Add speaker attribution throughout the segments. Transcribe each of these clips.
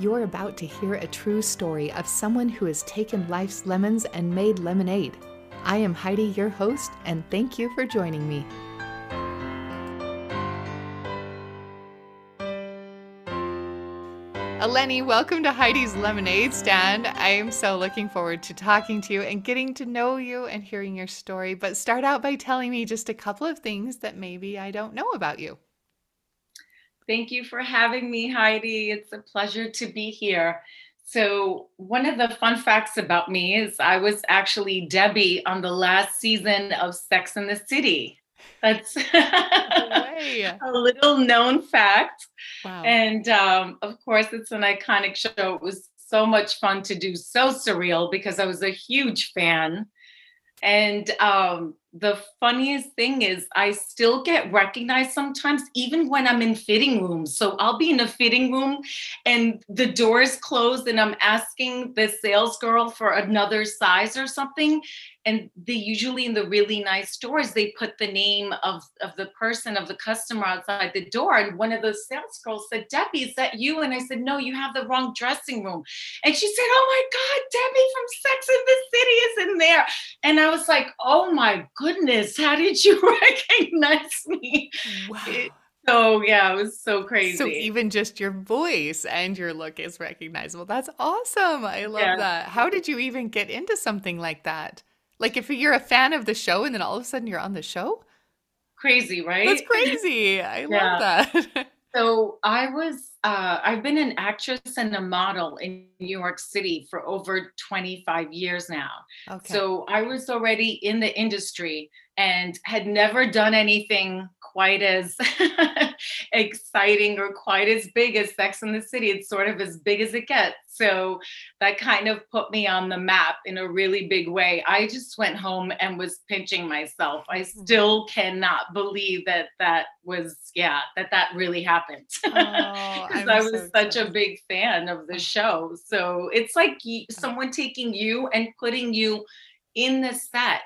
Speaker 1: You're about to hear a true story of someone who has taken life's lemons and made lemonade. I am Heidi, your host, and thank you for joining me. Eleni, welcome to Heidi's Lemonade Stand. I am so looking forward to talking to you and getting to know you and hearing your story. But start out by telling me just a couple of things that maybe I don't know about you.
Speaker 2: Thank you for having me, Heidi. It's a pleasure to be here. So, one of the fun facts about me is I was actually Debbie on the last season of Sex and the City. That's a little known fact. Wow. And um, of course, it's an iconic show. It was so much fun to do, so surreal because I was a huge fan. And um, the funniest thing is I still get recognized sometimes, even when I'm in fitting rooms. So I'll be in a fitting room and the door is closed and I'm asking the sales girl for another size or something. And they usually in the really nice stores they put the name of of the person of the customer outside the door. And one of the sales girls said debbie is that you? And i said no you have the wrong dressing room. And she said oh my god debbie from sex and the city is in there. And i was like oh my goodness how did you recognize me wow. It, so yeah, it was so crazy.
Speaker 1: So even just your voice and your look is recognizable. That's awesome. I love yeah. that. How did you even get into something like that? Like if you're a fan of the show and then all of a sudden you're on the show?
Speaker 2: Crazy, right?
Speaker 1: That's crazy. I love that.
Speaker 2: so I was uh, I've been an actress and a model in New York City for over 25 years now. Okay. So I was already in the industry and had never done anything quite as exciting or quite as big as Sex and the City. It's sort of as big as it gets. So that kind of put me on the map in a really big way. I just went home and was pinching myself. I mm-hmm. still cannot believe that that was, yeah, that that really happened. Because oh, I was so such a big fan of the show. So it's like someone taking you and putting you in the set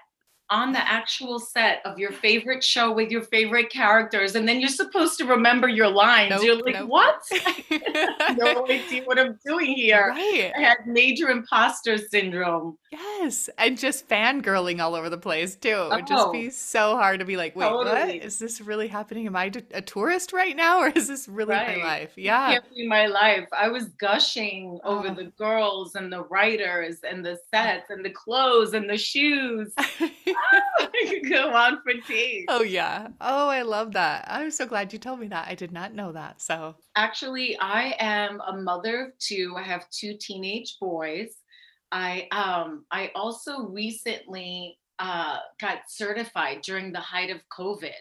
Speaker 2: on the actual set of your favorite show with your favorite characters, and then you're supposed to remember your lines. Nope, you're like, nope. what? no idea what I'm doing here. Right. I had major imposter syndrome.
Speaker 1: Yes. And just fangirling all over the place too. It would just be oh. so hard to be like, wait, totally. what? Is this really happening? Am I a tourist right now? Or is this really right. my life? Yeah.
Speaker 2: It can't be my life. I was gushing oh. over the girls and the writers and the sets and the clothes and the shoes. I could go on for days.
Speaker 1: Oh yeah. Oh, I love that. I'm so glad you told me that. I did not know that. So
Speaker 2: actually, I am a mother of two. I have two teenage boys. I um I also recently uh, got certified during the height of COVID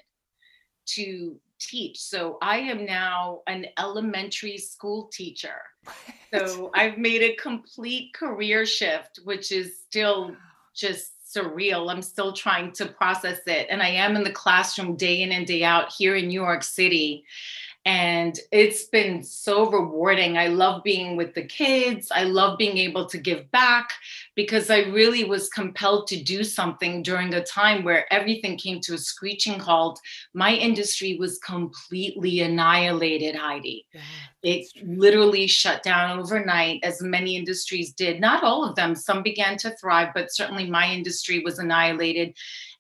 Speaker 2: to teach. So I am now an elementary school teacher. So I've made a complete career shift, which is still just surreal. I'm still trying to process it. And I am in the classroom day in and day out here in New York City. And it's been so rewarding. I love being with the kids. I love being able to give back because I really was compelled to do something during a time where everything came to a screeching halt. My industry was completely annihilated, Heidi. Yeah, it literally shut down overnight, as many industries did. Not all of them, some began to thrive, but certainly my industry was annihilated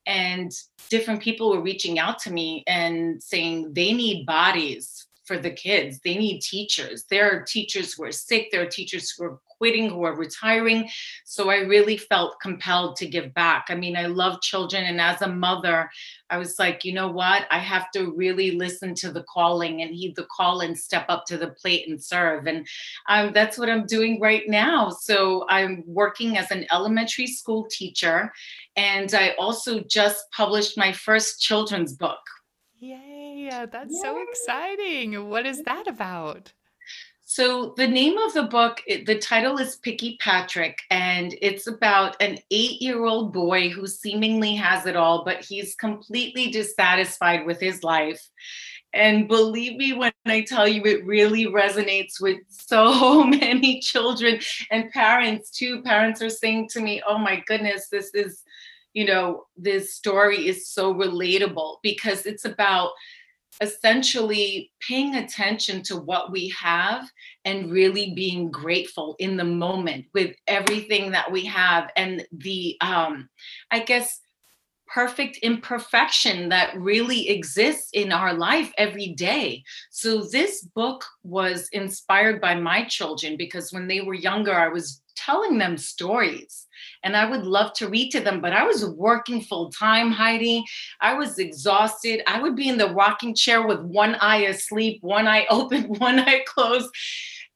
Speaker 2: and different people were reaching out to me and saying they need bodies for the kids. They need teachers. There are teachers who are sick. There are teachers who are quitting who are retiring so i really felt compelled to give back i mean i love children and as a mother i was like you know what i have to really listen to the calling and heed the call and step up to the plate and serve and um, that's what i'm doing right now so i'm working as an elementary school teacher and I also just published my first children's book.
Speaker 1: Yay, that's Yay. so exciting. What is that about?
Speaker 2: So, the name of the book, the title is Picky Patrick, and it's about an eight year old boy who seemingly has it all, but he's completely dissatisfied with his life. And believe me when I tell you, it really resonates with so many children and parents too. Parents are saying to me, Oh my goodness, this is, you know, this story is so relatable because it's about essentially paying attention to what we have and really being grateful in the moment with everything that we have and the um i guess perfect imperfection that really exists in our life every day. So, this book was inspired by my children because when they were younger, I was telling them stories and I would love to read to them, but I was working full time, Heidi. I was exhausted. I would be in the rocking chair with one eye asleep, one eye open, one eye closed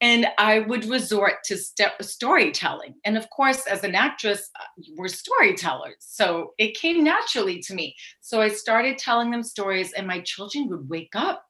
Speaker 2: and I would resort to st- storytelling. And of course, as an actress, uh, we're storytellers. So it came naturally to me. So I started telling them stories, and my children would wake up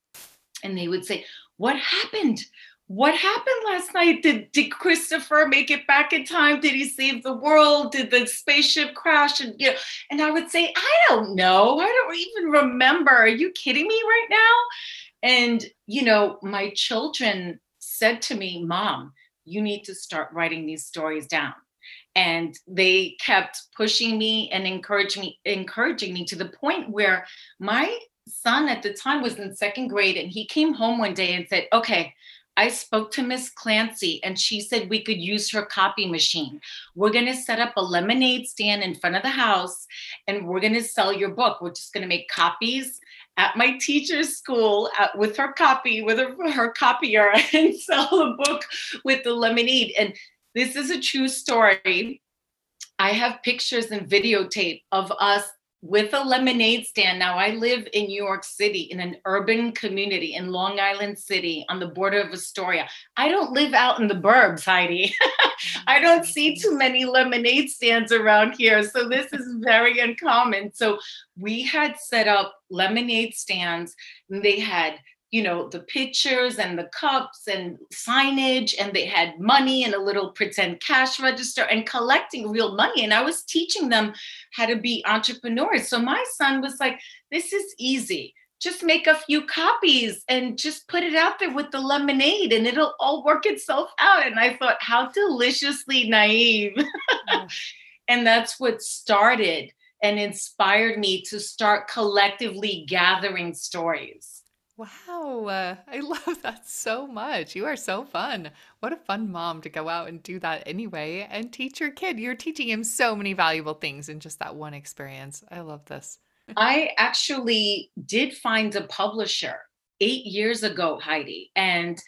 Speaker 2: and they would say, What happened? What happened last night? Did, did Christopher make it back in time? Did he save the world? Did the spaceship crash? And you know, and I would say, I don't know. I don't even remember. Are you kidding me right now? And you know, my children said to me, Mom, you need to start writing these stories down. And they kept pushing me and encouraging me, encouraging me to the point where my son at the time was in second grade and he came home one day and said, Okay, I spoke to Miss Clancy and she said we could use her copy machine. We're going to set up a lemonade stand in front of the house and we're going to sell your book. We're just going to make copies at my teacher's school at, with her copy, with her, her copier, and sell the book with the lemonade. And this is a true story. I have pictures and videotape of us with a lemonade stand. Now, I live in New York City in an urban community in Long Island City on the border of Astoria. I don't live out in the burbs, Heidi. I don't mm-hmm. see too many lemonade stands around here. So, this is very uncommon. So, we had set up lemonade stands, and they had you know, the pictures and the cups and signage, and they had money and a little pretend cash register and collecting real money. And I was teaching them how to be entrepreneurs. So my son was like, This is easy. Just make a few copies and just put it out there with the lemonade and it'll all work itself out. And I thought, how deliciously naive. and that's what started and inspired me to start collectively gathering stories.
Speaker 1: Wow, uh, I love that so much. You are so fun. What a fun mom to go out and do that anyway and teach your kid. You're teaching him so many valuable things in just that one experience. I love this.
Speaker 2: I actually did find a publisher eight years ago, Heidi, and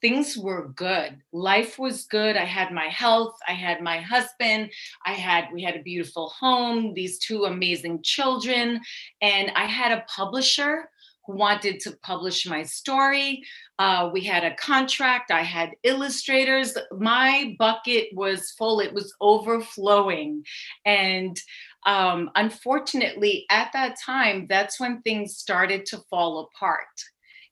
Speaker 2: things were good. Life was good. I had my health. I had my husband. I had, we had a beautiful home, these two amazing children, and I had a publisher wanted to publish my story. Uh, we had a contract. I had illustrators. My bucket was full, it was overflowing. And um, unfortunately, at that time, that's when things started to fall apart.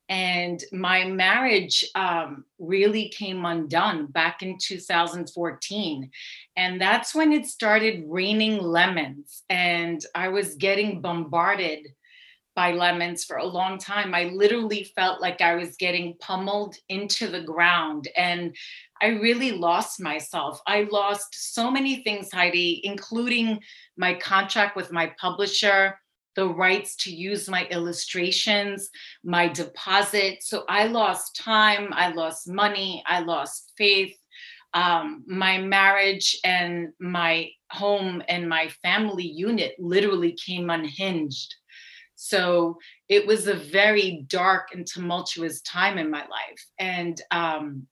Speaker 2: And my marriage um, really came undone back in 2014. And that's when it started raining lemons. And I was getting bombarded by lemons for a long time. I literally felt like I was getting pummeled into the ground and I really lost myself. I lost so many things, Heidi, including my contract with my publisher, the rights to use my illustrations, my deposit. So I lost time, I lost money, I lost faith. Um, my marriage and my home and my family unit literally came unhinged so it was a very dark and tumultuous time in my life. And um,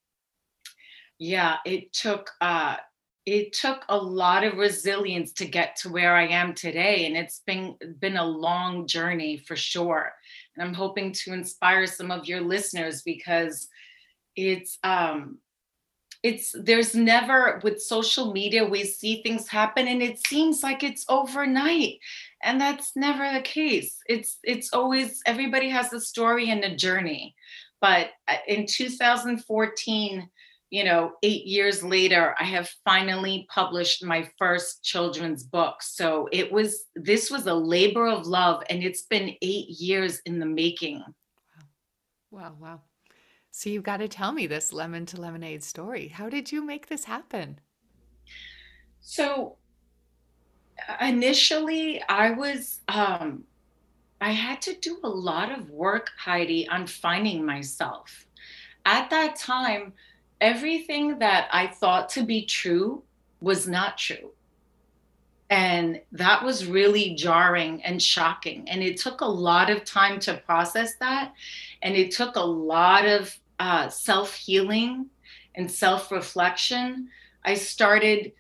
Speaker 2: yeah, it took uh, it took a lot of resilience to get to where I am today. And it's been been a long journey for sure. And I'm hoping to inspire some of your listeners because it's um it's there's never with social media we see things happen and it seems like it's overnight and that's never the case. It's it's always everybody has a story and a journey. But uh, in 2014 you know 8 years later i have finally published my first children's book. So it was this was a labor of love and it's been 8 years in the making.
Speaker 1: Wow. Wow. Wow. So you've got to tell me this lemon to lemonade story. How did you make this happen?
Speaker 2: So initially I was um I had to do a lot of work, Heidi, on finding myself. At that time, everything that I thought to be true was not true. And that was really jarring and shocking. And it took a lot of time to process that. And it took a lot of uh, self healing and self reflection. I started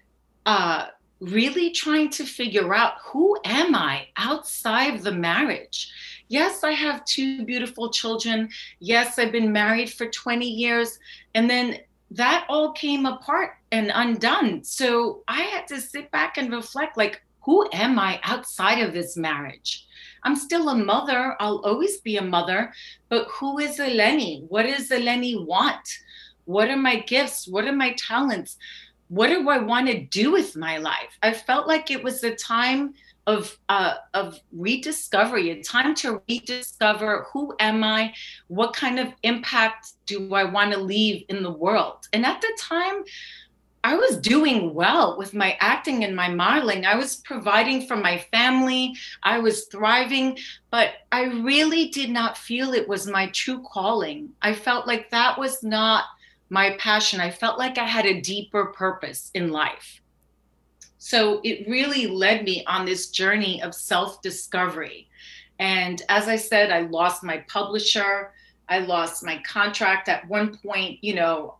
Speaker 2: uh, really trying to figure out who am I outside of the marriage? Yes, I have two beautiful children. Yes, I've been married for 20 years. And then that all came apart and undone. So I had to sit back and reflect like, who am I outside of this marriage? I'm still a mother. I'll always be a mother. But who is Eleni? What does Eleni want? What are my gifts? What are my talents? What do I want to do with my life? I felt like it was a time of uh, of rediscovery, a time to rediscover who am I, what kind of impact do I want to leave in the world. And at the time, I was doing well with my acting and my modeling. I was providing for my family. I was thriving, but I really did not feel it was my true calling. I felt like that was not my passion. I felt like I had a deeper purpose in life. So it really led me on this journey of self discovery. And as I said, I lost my publisher, I lost my contract at one point. You know,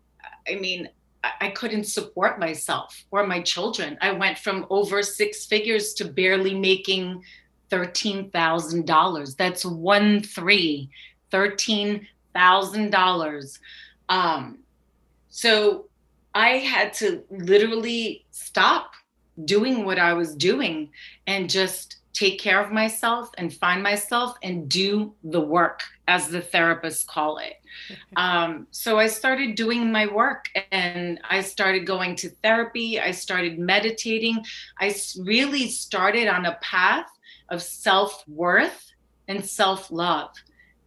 Speaker 2: I mean, I couldn't support myself or my children. I went from over six figures to barely making $13,000. That's one three, $13,000. Um, so I had to literally stop doing what I was doing and just take care of myself and find myself and do the work, as the therapists call it. um, so I started doing my work and I started going to therapy. I started meditating. I really started on a path of self worth and self love.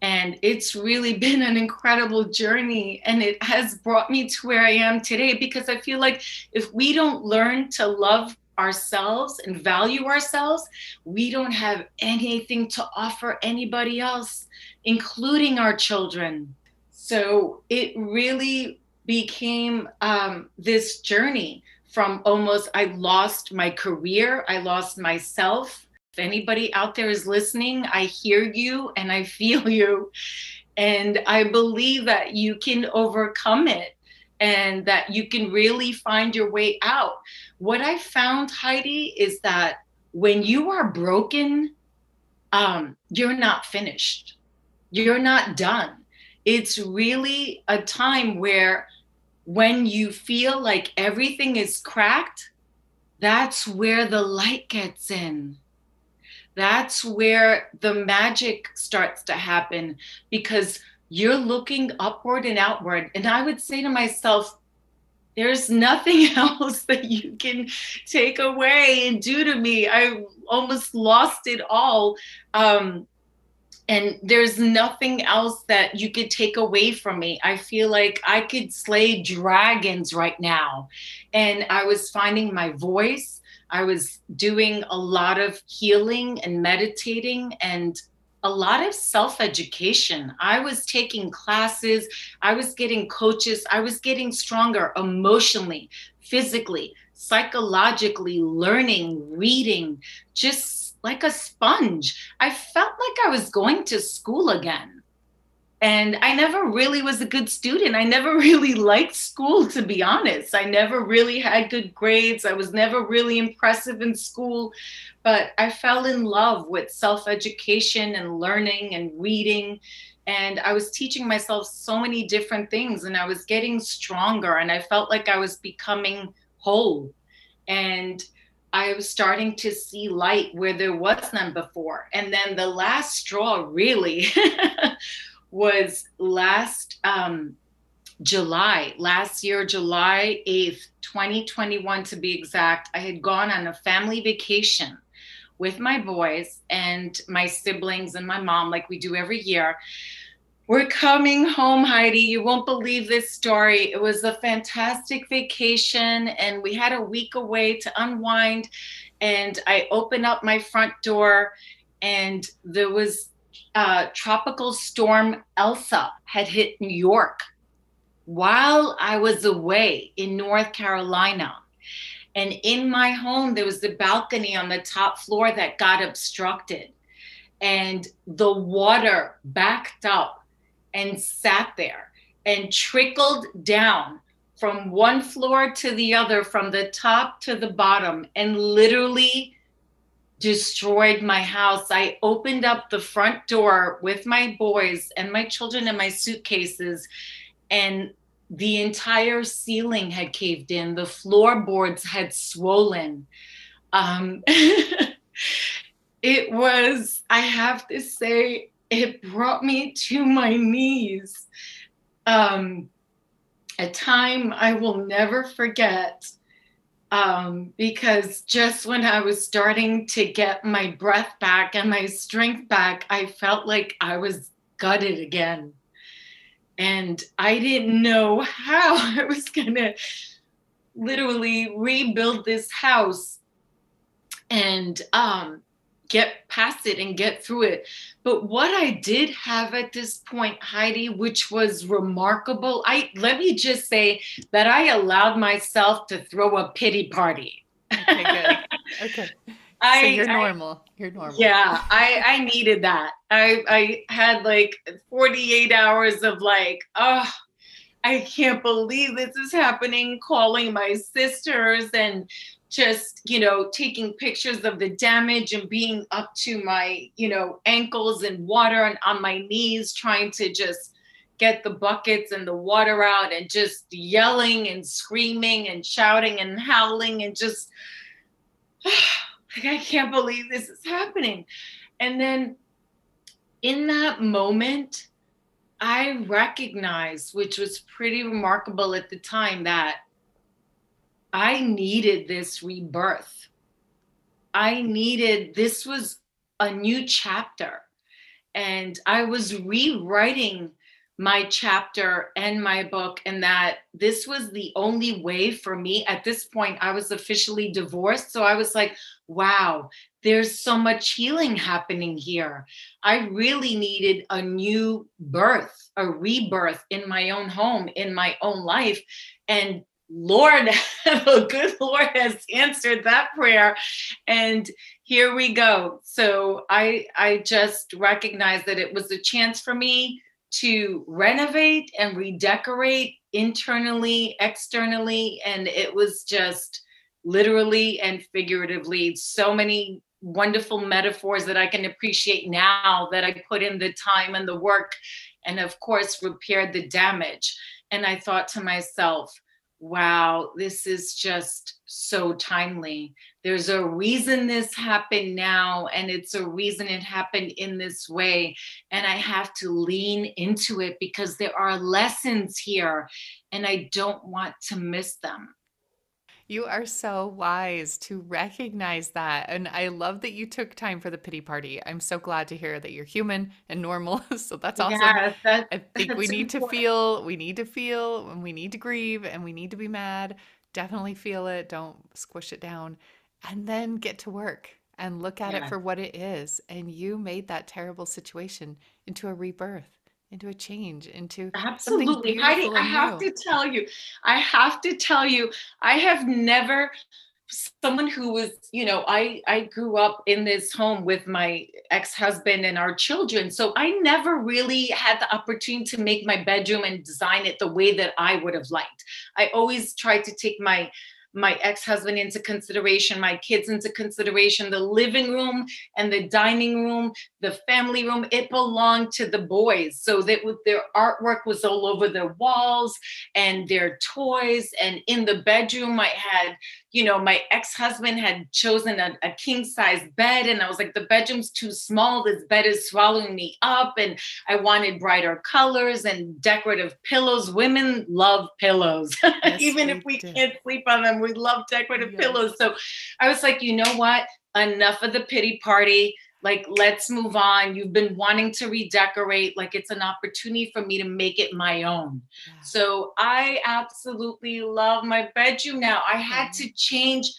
Speaker 2: And it's really been an incredible journey. And it has brought me to where I am today because I feel like if we don't learn to love ourselves and value ourselves, we don't have anything to offer anybody else, including our children. So it really became um, this journey from almost, I lost my career, I lost myself. If anybody out there is listening, I hear you and I feel you. And I believe that you can overcome it and that you can really find your way out. What I found, Heidi, is that when you are broken, um, you're not finished, you're not done. It's really a time where when you feel like everything is cracked, that's where the light gets in. That's where the magic starts to happen because you're looking upward and outward. And I would say to myself, there's nothing else that you can take away and do to me. I almost lost it all. Um, and there's nothing else that you could take away from me. I feel like I could slay dragons right now. And I was finding my voice. I was doing a lot of healing and meditating and a lot of self education. I was taking classes, I was getting coaches, I was getting stronger emotionally, physically, psychologically, learning, reading, just like a sponge. I felt like I was going to school again. And I never really was a good student. I never really liked school, to be honest. I never really had good grades. I was never really impressive in school. But I fell in love with self education and learning and reading. And I was teaching myself so many different things and I was getting stronger and I felt like I was becoming whole. And I was starting to see light where there was none before. And then the last straw really was last um, July, last year, July 8th, 2021 to be exact. I had gone on a family vacation with my boys and my siblings and my mom, like we do every year. We're coming home, Heidi. You won't believe this story. It was a fantastic vacation, and we had a week away to unwind. And I opened up my front door, and there was uh, tropical storm Elsa had hit New York while I was away in North Carolina. And in my home, there was the balcony on the top floor that got obstructed. And the water backed up and sat there and trickled down from one floor to the other, from the top to the bottom, and literally destroyed my house. I opened up the front door with my boys and my children and my suitcases, and the entire ceiling had caved in, the floorboards had swollen. Um, it was, I have to say, it brought me to my knees. Um, a time I will never forget um, because just when I was starting to get my breath back and my strength back, I felt like I was gutted again. And I didn't know how I was going to literally rebuild this house and um, get past it and get through it. But what I did have at this point, Heidi, which was remarkable, I let me just say that I allowed myself to throw a pity party.
Speaker 1: Okay, good. Okay. I, so you're normal. I, you're normal.
Speaker 2: Yeah, I I needed that. I I had like 48 hours of like, oh, I can't believe this is happening. Calling my sisters and just you know taking pictures of the damage and being up to my you know ankles in water and on my knees trying to just get the buckets and the water out and just yelling and screaming and shouting and howling and just like i can't believe this is happening. And then in that moment i recognized which was pretty remarkable at the time that I needed this rebirth. I needed, this was a new chapter. And I was rewriting my chapter and my book, and that this was the only way for me. At this point, I was officially divorced. So I was like, wow, there's so much healing happening here. I really needed a new birth, a rebirth in my own home, in my own life. And Lord, the good Lord has answered that prayer. And here we go. So I I just recognized that it was a chance for me to renovate and redecorate internally, externally. And it was just literally and figuratively so many wonderful metaphors that I can appreciate now that I put in the time and the work and of course repaired the damage. And I thought to myself, wow, this is just so timely. There's a reason this happened now, and it's a reason it happened in this way. And I have to lean into it because there are lessons here, and I don't want to miss them.
Speaker 1: You are so wise to recognize that. And I love that you took time for the pity party. I'm so glad to hear that you're human and normal. So that's awesome. That, I think we need important. to feel, we need to feel, and we need to grieve, and we need to be mad. Definitely feel it. Don't squish it down. And then get to work and look at yeah. it for what it is. And you made that terrible situation into a rebirth into a change into
Speaker 2: absolutely. I, I have to tell you i have to tell you i have never someone who was you know i i grew up in this home with my ex-husband and our children so i never really had the opportunity to make my bedroom and design it the way that i would have liked. I always tried to take my my ex-husband into consideration, my kids into consideration, the living room and the dining room, the family room, it belonged to the boys. So that their artwork was all over their walls and their toys. And in the bedroom, I had you know, my ex husband had chosen a, a king size bed, and I was like, the bedroom's too small. This bed is swallowing me up. And I wanted brighter colors and decorative pillows. Women love pillows, yes, even if we do. can't sleep on them, we love decorative yes. pillows. So I was like, you know what? Enough of the pity party. Like let's move on. You've been wanting to redecorate. Like it's an opportunity for me to make it my own. So i absolutely love my bedroom now. I had mm-hmm. to change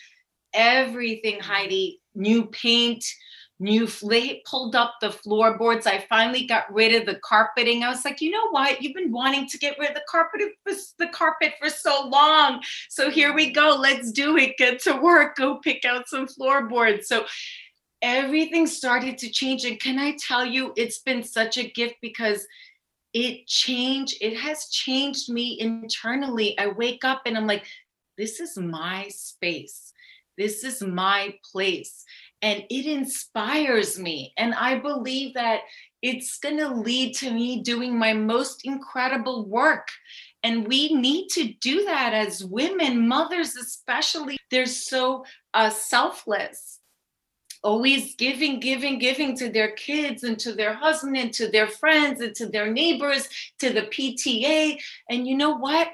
Speaker 2: everything mm-hmm. heidi. New paint new pulled up the floorboards. I finally got rid of the carpeting. I was like you know what? You've been wanting to get rid of the carpet the carpet for so long. So here we go. Let's do it. Get to work. Go pick out some floorboards. So everything started to change. And can i tell you it's been such a gift because it changed it has changed me internally. I wake up and i'm like this is my space. This is my place and it inspires me. And I believe that it's going to lead to me doing my most incredible work. And we need to do that as women, mothers especially. They're so uh, selfless, always giving, giving, giving to their kids and to their husband and to their friends and to their neighbors, to the PTA. And you know what?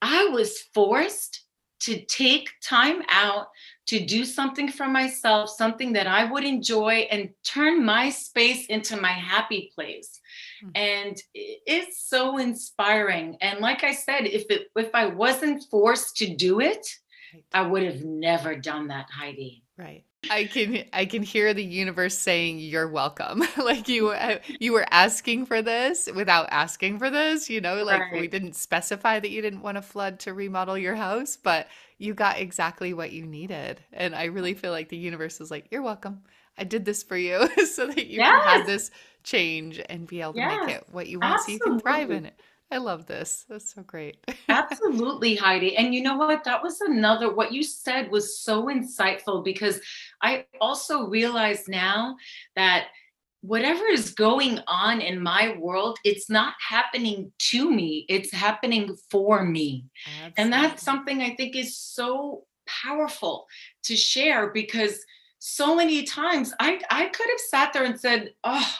Speaker 2: I was forced to take time out to do something for myself, something that I would enjoy, and turn my space into my happy place. Mm-hmm. And it's so inspiring. And like I said, if it if I wasn't forced to do it, right. I would have never done that, Heidi.
Speaker 1: Right. I can I can hear the universe saying you're welcome. like you uh, you were asking for this without asking for this, you know, like right. we didn't specify that you didn't want to flood to remodel your house, but you got exactly what you needed. And I really mm. feel like the universe is like, you're welcome. I did this for you so that you yes. can have this change and be able to yes. make it what you want Absolutely. so you can thrive in it. I love this. That's so great.
Speaker 2: Absolutely, Heidi. And you know what? That was another, what you said was so insightful because I also realize now that whatever is going on in my world, it's not happening to me, it's happening for me. Absolutely. And that's something I think is so powerful to share because so many times I, I could have sat there and said, Oh,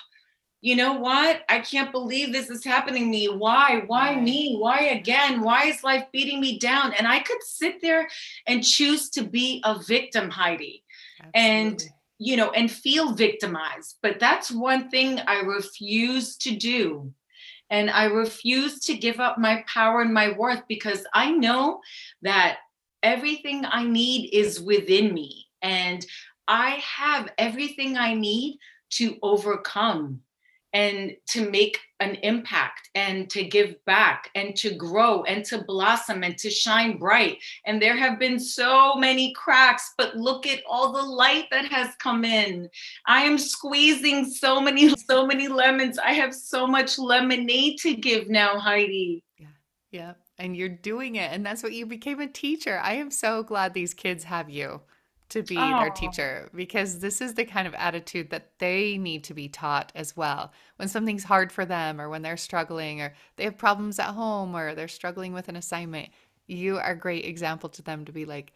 Speaker 2: you know what? I can't believe this is happening to me. Why? Why me? Why again? Why is life beating me down? And I could sit there and choose to be a victim, Heidi. Absolutely. And you know, and feel victimized. But that's one thing I refuse to do. And I refuse to give up my power and my worth because I know that everything I need is within me. And I have everything I need to overcome and to make an impact and to give back and to grow and to blossom and to shine bright. And there have been so many cracks, but look at all the light that has come in. I am squeezing so many, so many lemons. I have so much lemonade to give now, Heidi.
Speaker 1: Yeah. Yeah. And you're doing it. And that's what you became a teacher. I am so glad these kids have you to be oh. their teacher because this is the kind of attitude that they need to be taught as well. When something's hard for them or when they're struggling or they have problems at home or they're struggling with an assignment, you are a great example to them to be like,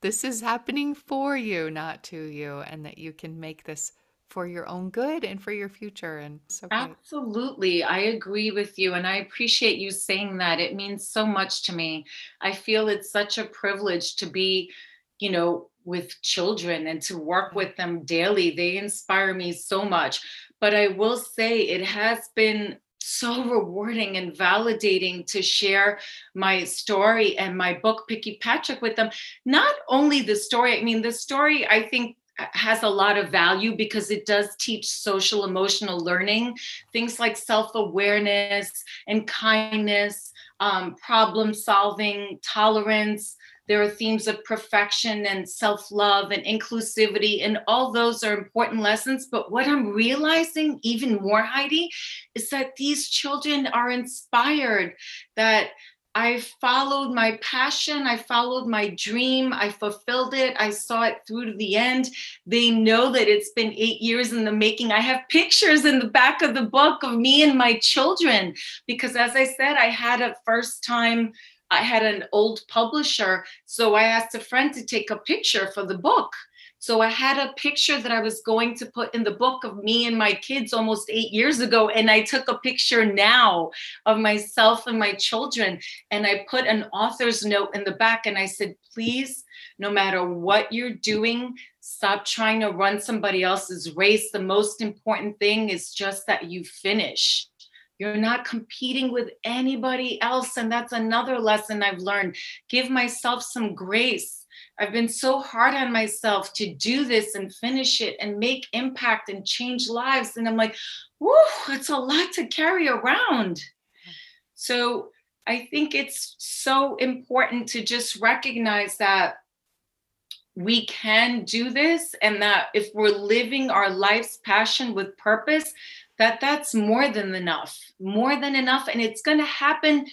Speaker 1: this is happening for you, not to you, and that you can make this for your own good and for your future and so
Speaker 2: absolutely i agree with you and i appreciate you saying that it means so much to me i feel it's such a privilege to be you know with children and to work with them daily. They inspire me so much. But I will say it has been so rewarding and validating to share my story and my book, Picky Patrick, with them. Not only the story, I mean, the story, I think, has a lot of value because it does teach social emotional learning things like self-awareness and kindness um, problem solving tolerance there are themes of perfection and self love and inclusivity, and all those are important lessons. But what I'm realizing even more, Heidi, is that these children are inspired, that I followed my passion. I followed my dream. I fulfilled it. I saw it through to the end. They know that it's been eight years in the making. I have pictures in the back of the book of me and my children because, as I said, I had a first time I had an old publisher, so I asked a friend to take a picture for the book. So I had a picture that I was going to put in the book of me and my kids almost eight years ago. And I took a picture now of myself and my children. And I put an author's note in the back and I said, please, no matter what you're doing, stop trying to run somebody else's race. The most important thing is just that you finish You're not competing with anybody else. And that's another lesson I've learned. Give myself some grace. I've been so hard on myself to do this and finish it and make impact and change lives. And I'm like, whoo, it's a lot to carry around. So I think it's so important to just recognize that we can do this and that if we're living our life's passion with purpose that that's more than enough more than enough and it's going to happen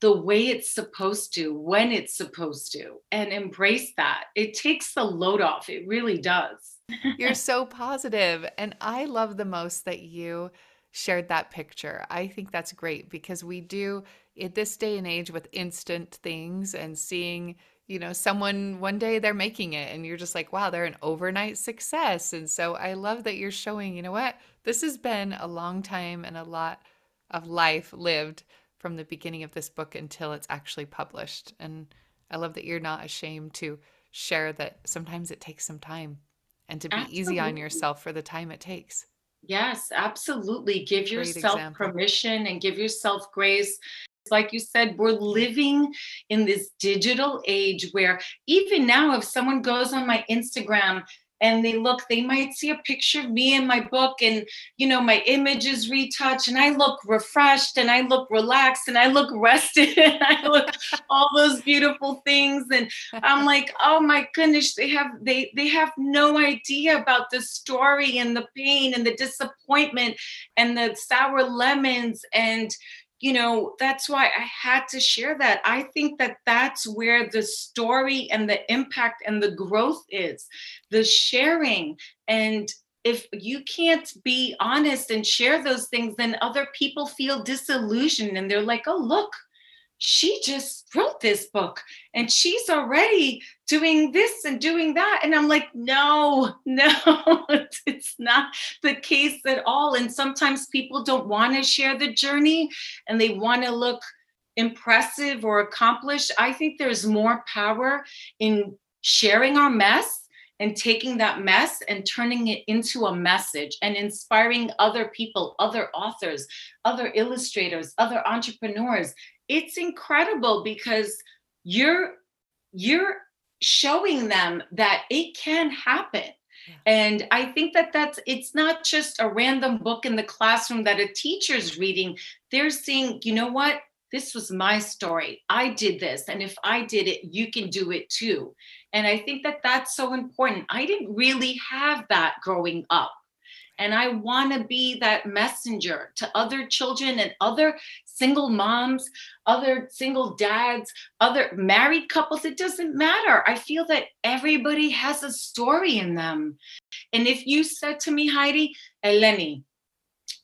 Speaker 2: the way it's supposed to when it's supposed to and embrace that. It takes the load off it really does.
Speaker 1: You're so positive and i love the most that you shared that picture. I think that's great because we do in this day and age with instant things and seeing you know, someone one day they're making it and you're just like, wow, they're an overnight success. And so I love that you're showing, you know what, this has been a long time and a lot of life lived from the beginning of this book until it's actually published. And I love that you're not ashamed to share that sometimes it takes some time and to be absolutely. easy on yourself for the time it takes.
Speaker 2: Yes, absolutely. Give Great yourself example. permission and give yourself grace like you said, we're living in this digital age where even now, if someone goes on my Instagram and they look they might see a picture of me in my book and you know my image is retouched and i look refreshed and i look relaxed and i look rested and i look all those beautiful things. And i'm like oh my goodness they have they they have no idea about the story and the pain and the disappointment and the sour lemons. And you know that's why i had to share that. I think that that's where the story and the impact and the growth is the sharing. And if you can't be honest and share those things then other people feel disillusioned and they're like oh look she just wrote this book and she's already doing this and doing that. And I'm like, no, no, it's not the case at all. And sometimes people don't want to share the journey and they want to look impressive or accomplished. I think there's more power in sharing our mess and taking that mess and turning it into a message and inspiring other people, other authors, other illustrators, other entrepreneurs it's incredible because you're you're showing them that it can happen. And i think that that's it's not just a random book in the classroom that a teacher's reading. They're seeing you know what? This was my story. I did this and if i did it you can do it too. And i think that that's so important. I didn't really have that growing up and I want to be that messenger to other children and other single moms, other single dads, other married couples. It doesn't matter. I feel that everybody has a story in them. And if you said to me, Heidi, Eleni,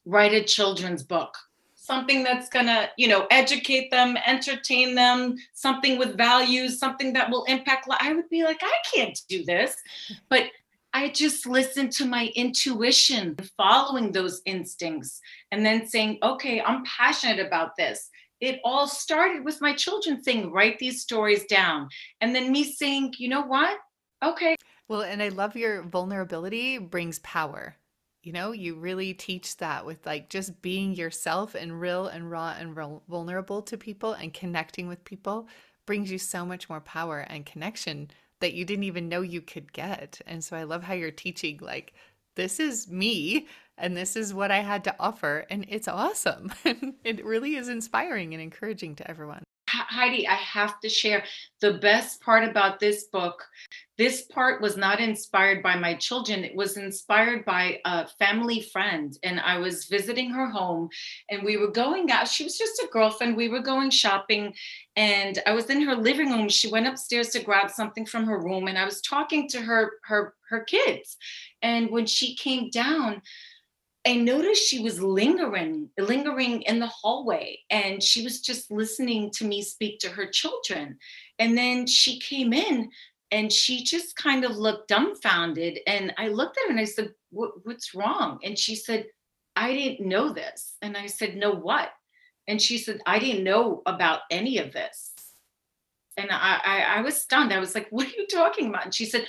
Speaker 2: write a children's book, something that's going to, you know, educate them, entertain them, something with values, something that will impact life, I would be like, I can't do this. But I just listened to my intuition, following those instincts, and then saying, okay, I'm passionate about this. It all started with my children saying, write these stories down. And then me saying, you know what? Okay.
Speaker 1: Well, and I love your vulnerability brings power. You know, you really teach that with like just being yourself and real and raw and vulnerable to people and connecting with people brings you so much more power and connection that you didn't even know you could get. And so I love how you're teaching like this is me and this is what I had to offer and it's awesome. it really is inspiring and encouraging to everyone.
Speaker 2: Heidi, I have to share the best part about this book. This part was not inspired by my children. It was inspired by a family friend. And I was visiting her home and we were going out. She was just a girlfriend. We were going shopping and I was in her living room. She went upstairs to grab something from her room and I was talking to her, her, her kids. And when she came down, I noticed she was lingering, lingering in the hallway, and she was just listening to me speak to her children. And then she came in and she just kind of looked dumbfounded. And I looked at her and I said, What's wrong? And she said, I didn't know this. And I said, No, what? And she said, I didn't know about any of this. And I, I, I was stunned. I was like, What are you talking about? And she said,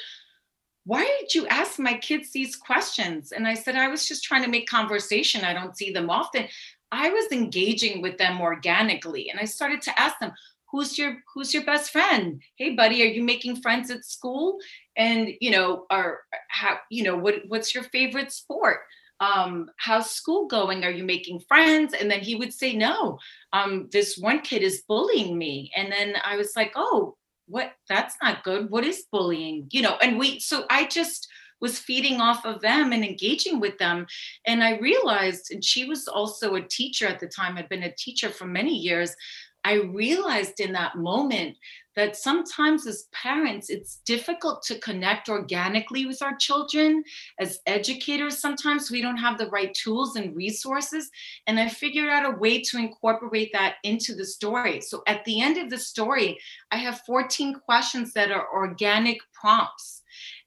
Speaker 2: why did you ask my kids these questions? And I said, I was just trying to make conversation. I don't see them often. I was engaging with them organically. And I started to ask them, who's your who's your best friend? Hey buddy are you making friends at school? And you know are how you know what what's your favorite sport? Um how's school going? Are you making friends? And then he would say no um this one kid is bullying me. And then i was like oh what? That's not good. What is bullying? You know and we so i just was feeding off of them and engaging with them. And i realized and she was also a teacher at the time had been a teacher for many years I realized in that moment that sometimes as parents, it's difficult to connect organically with our children. As educators, sometimes we don't have the right tools and resources. And I figured out a way to incorporate that into the story. So at the end of the story, I have 14 questions that are organic prompts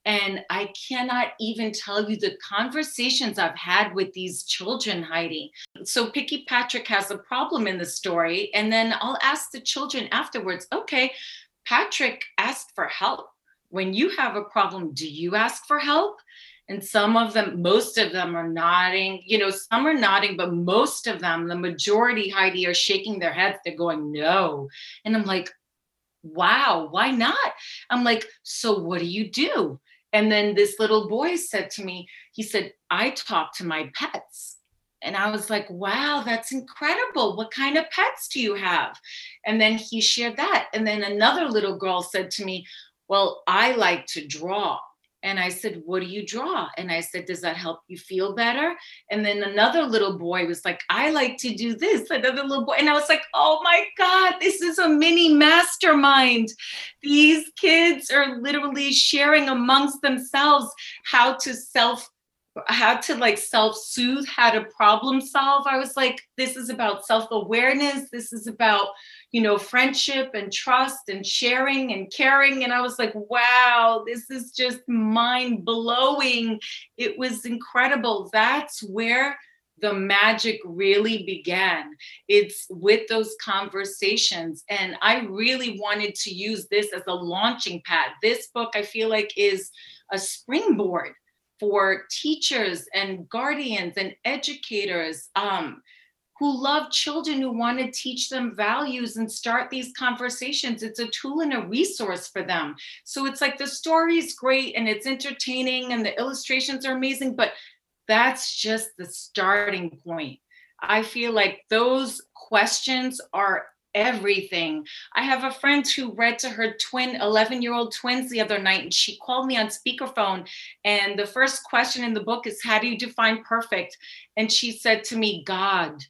Speaker 2: and I cannot even tell you the conversations I've had with these children, Heidi. So Picky Patrick has a problem in the story. And then I'll ask the children afterwards, okay, Patrick asked for help. When you have a problem, do you ask for help? And some of them, most of them are nodding. You know, some are nodding, but most of them, the majority, Heidi, are shaking their heads. They're going, no. And I'm like, wow, why not? I'm like, so what do you do? And then this little boy said to me, he said, I talk to my pets. And I was like, wow, that's incredible. What kind of pets do you have? And then he shared that. And then another little girl said to me, well, I like to draw. And I said, What do you draw? And I said, Does that help you feel better? And then another little boy was like, I like to do this. Another little boy. And I was like, Oh my God, this is a mini mastermind. These kids are literally sharing amongst themselves how to self how to like self-soothe how to problem solve i was like this is about self-awareness this is about you know, friendship and trust and sharing and caring. And I was like, wow, this is just mind blowing. It was incredible. That's where the magic really began. It's with those conversations. And I really wanted to use this as a launching pad. This book, I feel like, is a springboard for teachers and guardians and educators. Um, who love children who want to teach them values and start these conversations. It's a tool and a resource for them. So it's like the story is great and it's entertaining and the illustrations are amazing, but that's just the starting point. I feel like those questions are everything. I have a friend who read to her twin, 11 year old twins the other night, and she called me on speakerphone. And the first question in the book is, How do you define perfect? And she said to me, God.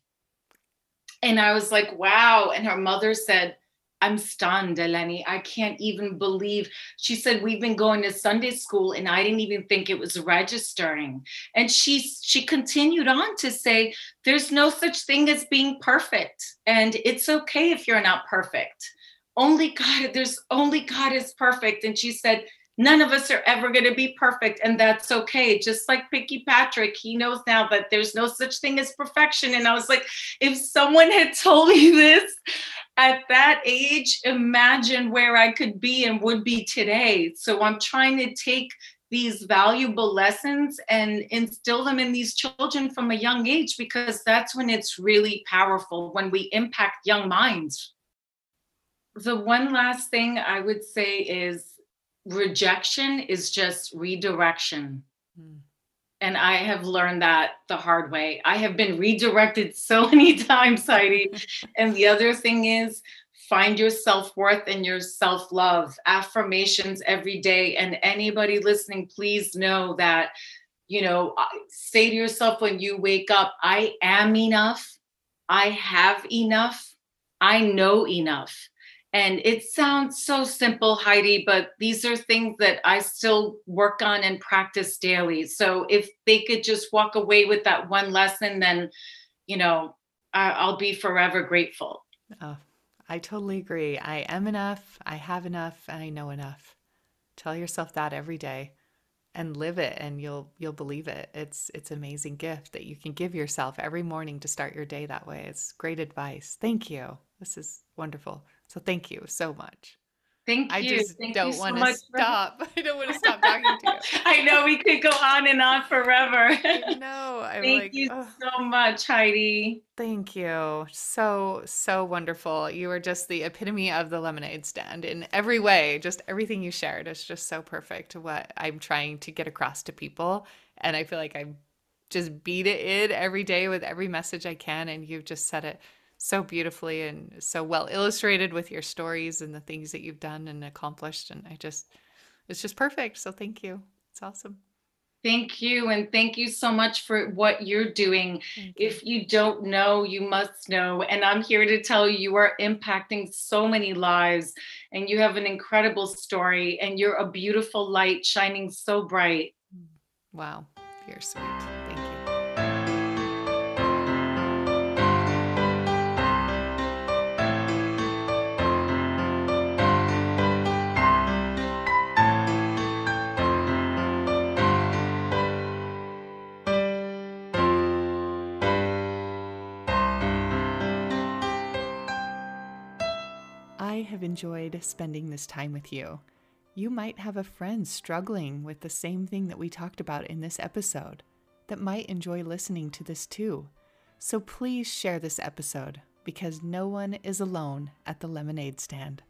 Speaker 2: And I was like, wow. And her mother said, I'm stunned, Eleni. I can't even believe. She said we've been going to Sunday school and I didn't even think it was registering. And she she continued on to say there's no such thing as being perfect and it's okay if you're not perfect. Only God there's only God is perfect and she said none of us are ever going to be perfect and that's okay. Just like picky patrick he knows now that there's no such thing as perfection. And i was like if someone had told me this at that age imagine where i could be and would be today. So i'm trying to take these valuable lessons and instill them in these children from a young age because that's when it's really powerful when we impact young minds. The one last thing i would say is rejection is just redirection. Mm. And I have learned that the hard way. I have been redirected so many times, Heidi. and the other thing is, find your self worth and your self love, affirmations every day. And anybody listening, please know that, you know, say to yourself when you wake up, I am enough. I have enough. I know enough. And it sounds so simple, Heidi, but these are things that I still work on and practice daily. So if they could just walk away with that one lesson, then, you know, I, will be forever grateful.
Speaker 1: Oh, I totally agree. I am enough, I have enough, and I know enough. Tell yourself that every day and live it and you'll you'll believe it. It's it's amazing gift that you can give yourself every morning to start your day that way. It's great advice. Thank you. This is wonderful. So thank you so much.
Speaker 2: Thank you.
Speaker 1: I
Speaker 2: you.
Speaker 1: just
Speaker 2: Thank
Speaker 1: don't
Speaker 2: so
Speaker 1: want to
Speaker 2: much for
Speaker 1: stop. I don't want to stop talking to you.
Speaker 2: I know we could go on and on forever.
Speaker 1: I know. I'm
Speaker 2: Thank
Speaker 1: like,
Speaker 2: you
Speaker 1: "Ugh,
Speaker 2: so much, Heidi.
Speaker 1: thank you. So, so wonderful. You are just the epitome of the lemonade stand in every way. Just everything you shared is just so perfect to what I'm trying to get across to people. And I feel like I just beat it in every day with every message I can. And you've just said it so beautifully and so well illustrated with your stories and the things that you've done and accomplished. And I just, it's just perfect. So thank you. It's awesome.
Speaker 2: Thank you. And thank you so much for what you're doing.
Speaker 1: You.
Speaker 2: If you don't know, you must know. And I'm here to tell you, you are impacting so many lives and you have an incredible story and you're a beautiful light shining so bright. Mm.
Speaker 1: Wow. You're sweet. I have enjoyed spending this time with you. You might have a friend struggling with the same thing that we talked about in this episode that might enjoy listening to this too. So please share this episode because no one is alone at the lemonade stand.